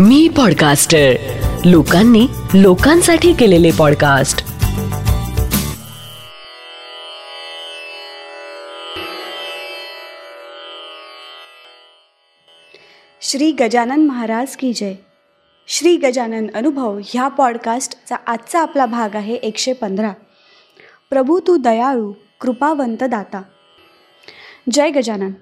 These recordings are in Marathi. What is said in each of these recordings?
मी पॉडकास्टर लोकांनी लोकांसाठी केलेले पॉडकास्ट श्री गजानन महाराज की जय. श्री गजानन अनुभव ह्या पॉडकास्टचा आजचा आपला भाग आहे एकशे पंधरा. प्रभू तू दयाळू कृपावंत दाता. जय गजानन.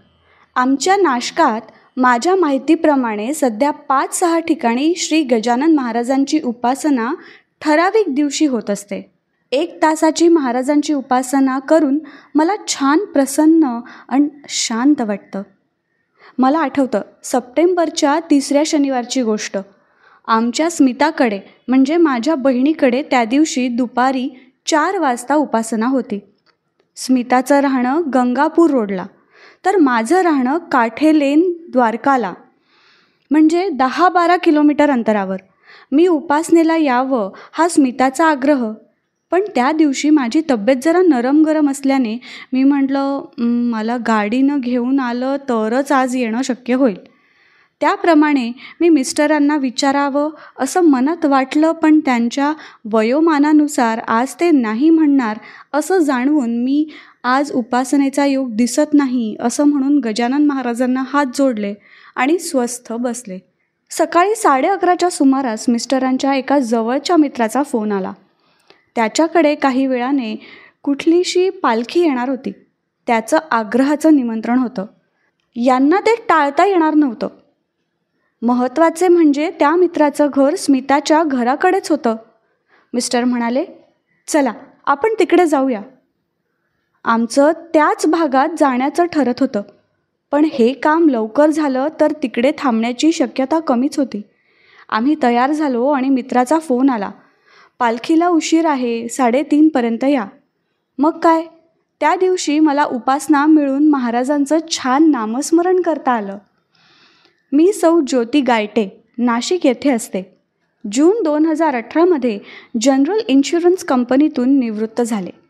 आमच्या नाशकात माझ्या माहितीप्रमाणे सध्या पाच सहा ठिकाणी श्री गजानन महाराजांची उपासना ठराविक दिवशी होत असते. एक तासाची महाराजांची उपासना करून मला छान प्रसन्न आणि शांत वाटतं. मला आठवतं सप्टेंबरच्या तिसऱ्या शनिवारची गोष्ट. आमच्या स्मिताकडे म्हणजे माझ्या बहिणीकडे त्या दिवशी दुपारी चार वाजता उपासना होती. स्मिताचं राहणं गंगापूर रोडला. तर माझं राहणं काठे लेन द्वारकाला. म्हणजे दहा बारा किलोमीटर अंतरावर. मी उपासनेला यावं हा स्मिताचा आग्रह. पण त्या दिवशी माझी तब्येत जरा नरम गरम असल्याने मी म्हटलं मला गाडीनं घेऊन आलं तरच आज येणं शक्य होईल. त्याप्रमाणे मी मिस्टरांना विचारावं असं मनात वाटलं पण त्यांच्या वयोमानानुसार आज ते नाही म्हणणार असं जाणवून मी आज उपासनेचा योग दिसत नाही असं म्हणून गजानन महाराजांना हात जोडले आणि स्वस्थ बसले. सकाळी साडे अकराच्या सुमारास मिस्टरांच्या एका जवळच्या मित्राचा फोन आला. त्याच्याकडे काही वेळाने कुठलीशी पालखी येणार होती. त्याचं आग्रहाचं निमंत्रण होतं. यांना ते टाळता येणार नव्हतं. महत्त्वाचे म्हणजे त्या मित्राचं घर स्मिताच्या घराकडेच होतं. मिस्टर म्हणाले चला आपण तिकडे जाऊया. आमचं त्याच भागात जाण्याचं ठरत होतं. पण हे काम लवकर झालं तर तिकडे थांबण्याची शक्यता कमीच होती. आम्ही तयार झालो आणि मित्राचा फोन आला. पालखीला उशीर आहे साडेतीनपर्यंत या. मग काय? त्या दिवशी मला उपासना मिळून महाराजांचं छान नामस्मरण करता आलं. मी सौ ज्योती गायटे नाशिक येथे असते. जून दोन हजार अठरामध्ये जनरल इन्शुरन्स कंपनीतून निवृत्त झाले.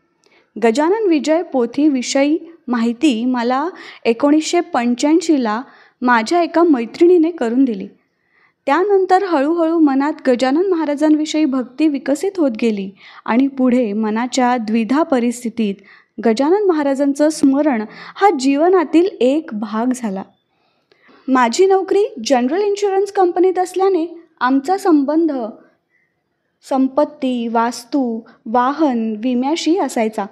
गजानन विजय पोथीविषयी माहिती मला एकोणीसशे पंच्याऐंशीला माझ्या एका मैत्रिणीने करून दिली. त्यानंतर हळूहळू मनात गजानन महाराजांविषयी भक्ती विकसित होत गेली आणि पुढे मनाच्या द्विधा परिस्थितीत गजानन महाराजांचं स्मरण हा जीवनातील एक भाग झाला. माझी नोकरी जनरल इन्शुरन्स कंपनीत असल्याने आमचा संबंध संपत्ती वास्तू वाहन विम्याशी असायचा.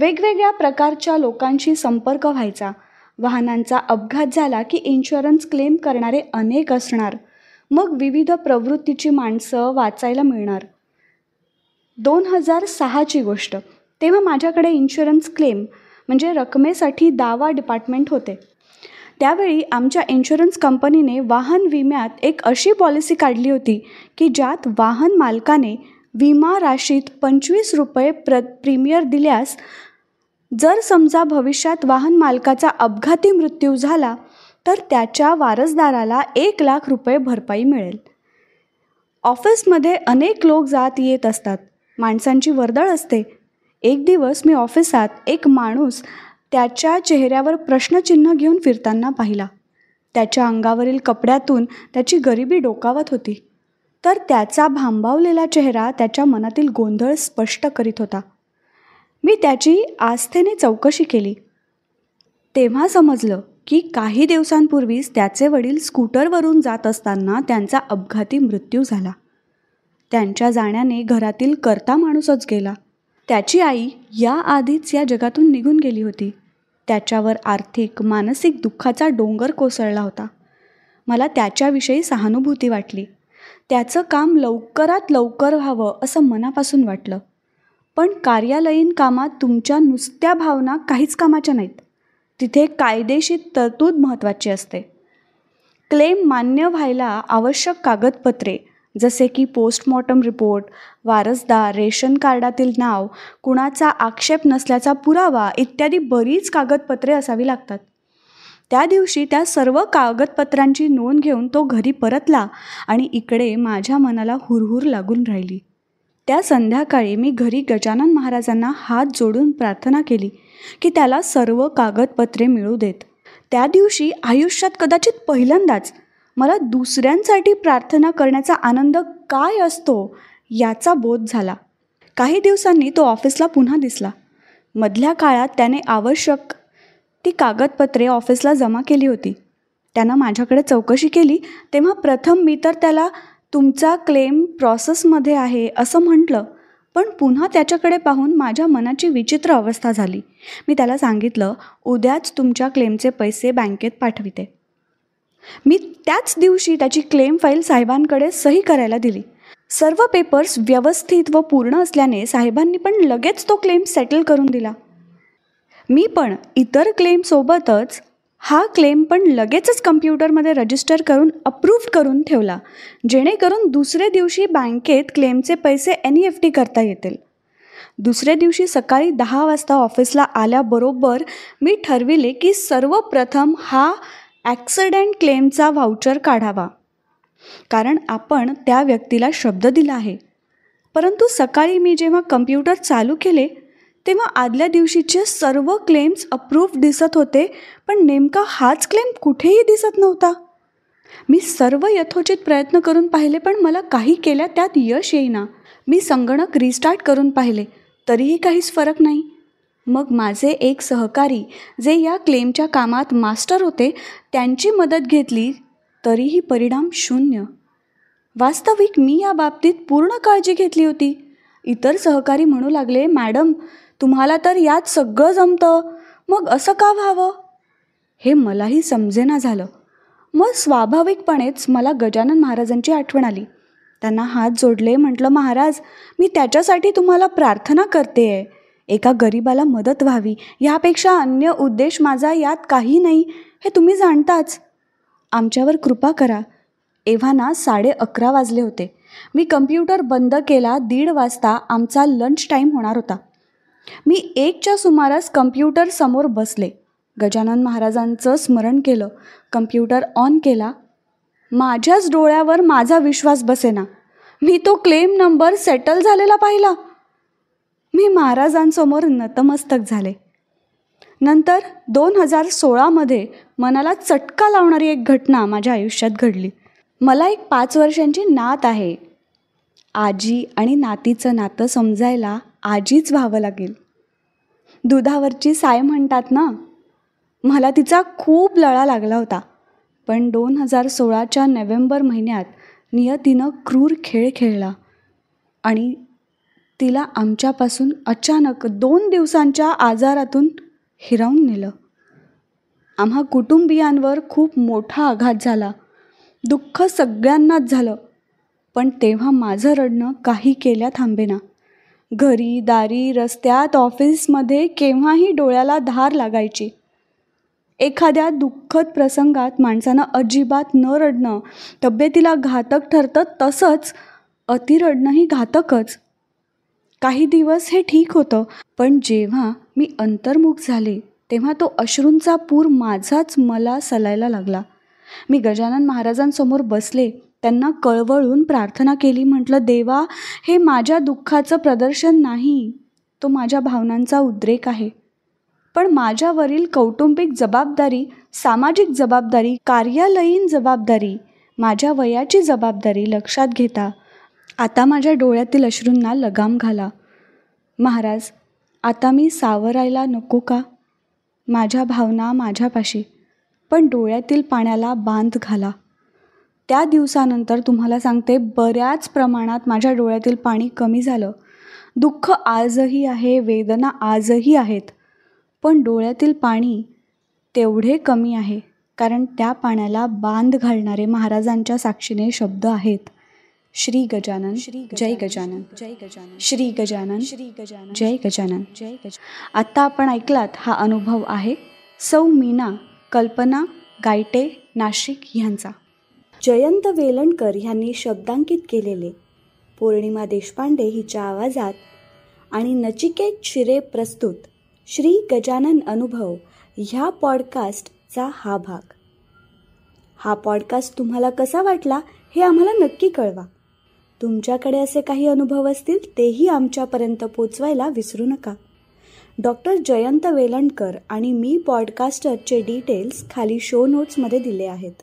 वेगवेगळ्या प्रकारच्या लोकांशी संपर्क व्हायचा. वाहनांचा अपघात झाला की इन्शुरन्स क्लेम करणारे अनेक असणार. मग विविध प्रवृत्तीची माणसं वाचायला मिळणार. दोन हजार सहाची गोष्ट. तेव्हा माझ्याकडे इन्शुरन्स क्लेम म्हणजे रकमेसाठी दावा डिपार्टमेंट होते. त्यावेळी आमच्या इन्शुरन्स कंपनीने वाहन विम्यात एक अशी पॉलिसी काढली होती की ज्यात वाहन मालकाने विमा राशीत पंचवीस रुपये प्र प्रीमियर दिल्यास जर समजा भविष्यात वाहन मालकाचा अपघाती मृत्यू झाला तर त्याच्या वारसदाराला एक लाख रुपये भरपाई मिळेल. ऑफिसमध्ये अनेक लोक जात येत असतात. माणसांची वर्दळ असते. एक दिवस मी ऑफिसात एक माणूस त्याच्या चेहऱ्यावर प्रश्नचिन्ह घेऊन फिरताना पाहिला. त्याच्या अंगावरील कपड्यातून त्याची गरिबी डोकावत होती. तर त्याचा भांबावलेला चेहरा त्याच्या मनातील गोंधळ स्पष्ट करीत होता. मी त्याची आस्थेने चौकशी केली. तेव्हा समजलं की काही दिवसांपूर्वीच त्याचे वडील स्कूटरवरून जात असताना त्यांचा अपघाती मृत्यू झाला. त्यांच्या जाण्याने घरातील करता माणूसच गेला. त्याची आई या आधीच या जगातून निघून गेली होती. त्याच्यावर आर्थिक मानसिक दुःखाचा डोंगर कोसळला होता. मला त्याच्याविषयी सहानुभूती वाटली. त्याचं काम लवकरात लवकर व्हावं असं मनापासून वाटलं. पण कार्यालयीन कामात तुमच्या नुसत्या भावना काहीच कामाच्या नाहीत. तिथे कायदेशीर तरतूद महत्त्वाची असते. क्लेम मान्य व्हायला आवश्यक कागदपत्रे जसे की पोस्टमॉर्टम रिपोर्ट वारसदार रेशन कार्डातील नाव कुणाचा आक्षेप नसल्याचा पुरावा इत्यादी बरीच कागदपत्रे असावी लागतात. त्या दिवशी त्या सर्व कागदपत्रांची नोंद घेऊन तो घरी परतला आणि इकडे माझ्या मनाला हुरहुर लागून राहिली. त्या संध्याकाळी मी घरी गजानन महाराजांना हात जोडून प्रार्थना केली की त्याला सर्व कागदपत्रे मिळू देत. त्या दिवशी आयुष्यात कदाचित पहिल्यांदाच मला दुसऱ्यांसाठी प्रार्थना करण्याचा आनंद काय असतो याचा बोध झाला. काही दिवसांनी तो ऑफिसला पुन्हा दिसला. मधल्या काळात त्याने आवश्यक ती कागदपत्रे ऑफिसला जमा केली होती. त्यानं माझ्याकडे चौकशी केली तेव्हा प्रथम मी तर त्याला तुमचा क्लेम प्रॉसेसमध्ये आहे असं म्हटलं पण पुन्हा त्याच्याकडे पाहून माझ्या मनाची विचित्र अवस्था झाली. मी त्याला सांगितलं उद्याच तुमच्या क्लेमचे पैसे बँकेत पाठविते. मी त्याच दिवशी त्याची क्लेम फाईल साहेबांकडे सही करायला दिली. सर्व पेपर्स व्यवस्थित व पूर्ण असल्याने साहेबांनी पण लगेच तो क्लेम सेटल करून दिला. मी पण इतर क्लेमसोबतच हा क्लेम पण लगेचच कम्प्युटरमध्ये रजिस्टर करून अप्रूव्ह करून ठेवला जेणेकरून दुसऱ्या दिवशी बँकेत क्लेमचे पैसे एन ई एफ टी करता येतील. दुसऱ्या दिवशी सकाळी दहा वाजता ऑफिसला आल्याबरोबर मी ठरविले की सर्वप्रथम हा ॲक्सिडेंट क्लेमचा व्हाउचर काढावा. कारण आपण त्या व्यक्तीला शब्द दिला आहे. परंतु सकाळी मी जेव्हा कम्प्युटर चालू केले तेव्हा आदल्या दिवशीचे सर्व क्लेम्स अप्रूव्ह दिसत होते पण नेमका हाच क्लेम कुठेही दिसत नव्हता. मी सर्व यथोचित प्रयत्न करून पाहिले पण मला काही केल्या त्यात यश येईना. मी संगणक रिस्टार्ट करून पाहिले तरीही काहीच फरक नाही. मग माझे एक सहकारी जे या क्लेमच्या कामात मास्टर होते त्यांची मदत घेतली तरीही परिणाम शून्य. वास्तविक मी या बाबतीत पूर्ण काळजी घेतली होती. इतर सहकारी म्हणू लागले मॅडम तुम्हाला तर यात सगळं जमतं. मग असं का व्हावं? हे मलाही समजेना झालं. मग स्वाभाविकपणेच मला गजानन महाराजांची आठवण आली. त्यांना हात जोडले म्हटलं महाराज मी त्याच्यासाठी तुम्हाला प्रार्थना करते आहे एका गरिबाला मदत व्हावी. यापेक्षा अन्य उद्देश माझा यात काही नाही. हे तुम्ही जाणताच. आमच्यावर कृपा करा. एव्हाना साडे अकरा वाजले होते. मी कम्प्युटर बंद केला. दीड वाजता आमचा लंच टाईम होणार होता. मी एकच्या सुमारास कम्प्युटर समोर बसले. गजानन महाराजांचं स्मरण केलं. कम्प्युटर ऑन केला. माझ्याच डोळ्यावर माझा विश्वास बसेना. मी तो क्लेम नंबर सेटल झालेला पाहिला. मी महाराजांसमोर नतमस्तक झाले. नंतर दोन हजार सोळामध्ये मनाला चटका लावणारी एक घटना माझ्या आयुष्यात घडली. मला एक पाच वर्षांची नात आहे. आजी आणि नातीचं नातं समजायला आजीच व्हावं लागेल. दुधावरची साय म्हणतात ना मला तिचा खूप लळा लागला होता. पण दोन हजार सोळाच्या नोव्हेंबर महिन्यात नियतीनं क्रूर खेळ खेळला आणि तिला आमच्यापासून अचानक दोन दिवसांच्या आजारातून हिरावून नेलं. आम्हा कुटुंबियांवर खूप मोठा आघात झाला. दुःख सगळ्यांनाच झालं. पण तेव्हा माझं रडणं काही केल्या थांबेना. घरी दारी रस्त्यात ऑफिसमध्ये केव्हाही डोळ्याला धार लागायची. एखाद्या दुःखद प्रसंगात माणसानं अजिबात न रडणं तब्येतीला घातक ठरतं तसंच अतिरडणंही घातकच. काही दिवस हे ठीक होतं पण जेव्हा मी अंतर्मुख झाले तेव्हा तो अश्रूंचा पूर माझाच मला सलायला लागला. मी गजानन महाराजांसमोर बसले त्यांना कळवळून प्रार्थना केली. म्हटलं देवा हे माझ्या दुःखाचं प्रदर्शन नाही. तो माझ्या भावनांचा उद्रेक आहे. पण माझ्यावरील कौटुंबिक जबाबदारी सामाजिक जबाबदारी कार्यालयीन जबाबदारी माझ्या वयाची जबाबदारी लक्षात घेता. आता माझ्या डोळ्यातील अश्रूंना लगाम घाला. महाराज आता मी सावरायला नको का? माझ्या भावना माझ्यापाशी. पण डोळ्यातील पाण्याला बांध घाला. त्या दिवसानंतर तुम्हाला सांगते बऱ्याच प्रमाणात माझ्या डोळ्यातील पाणी कमी झालं. दुःख आजही आहे वेदना आजही आहेत. पण डोळ्यातील पाणी तेवढे कमी आहे कारण त्या पाण्याला बांध घालणारे महाराजांच्या साक्षीने शब्द आहेत. श्री गजानन श्री जय गजानन जय गजानन श्री गजानन श्री गजानन जय गजानन. जय गजानन आत्ता आपण ऐकलात हा अनुभव आहे सौ मीना कल्पना गायटे नाशिक ह्यांचा जयंत वेलणकर ह्यांनी शब्दांकित केलेले. पौर्णिमा देशपांडे हिच्या आवाजात आणि नचिकेत शिरे प्रस्तुत श्री गजानन अनुभव ह्या पॉडकास्टचा हा भाग. हा पॉडकास्ट तुम्हाला कसा वाटला हे आम्हाला नक्की कळवा. तुमच्याकडे असे काही अनुभव असतील तेही आमच्यापर्यंत पोचवायला विसरू नका. डॉक्टर जयंत वेलणकर आणि मी पॉडकास्टरचे डिटेल्स खाली शो नोट्समध्ये दिले आहेत.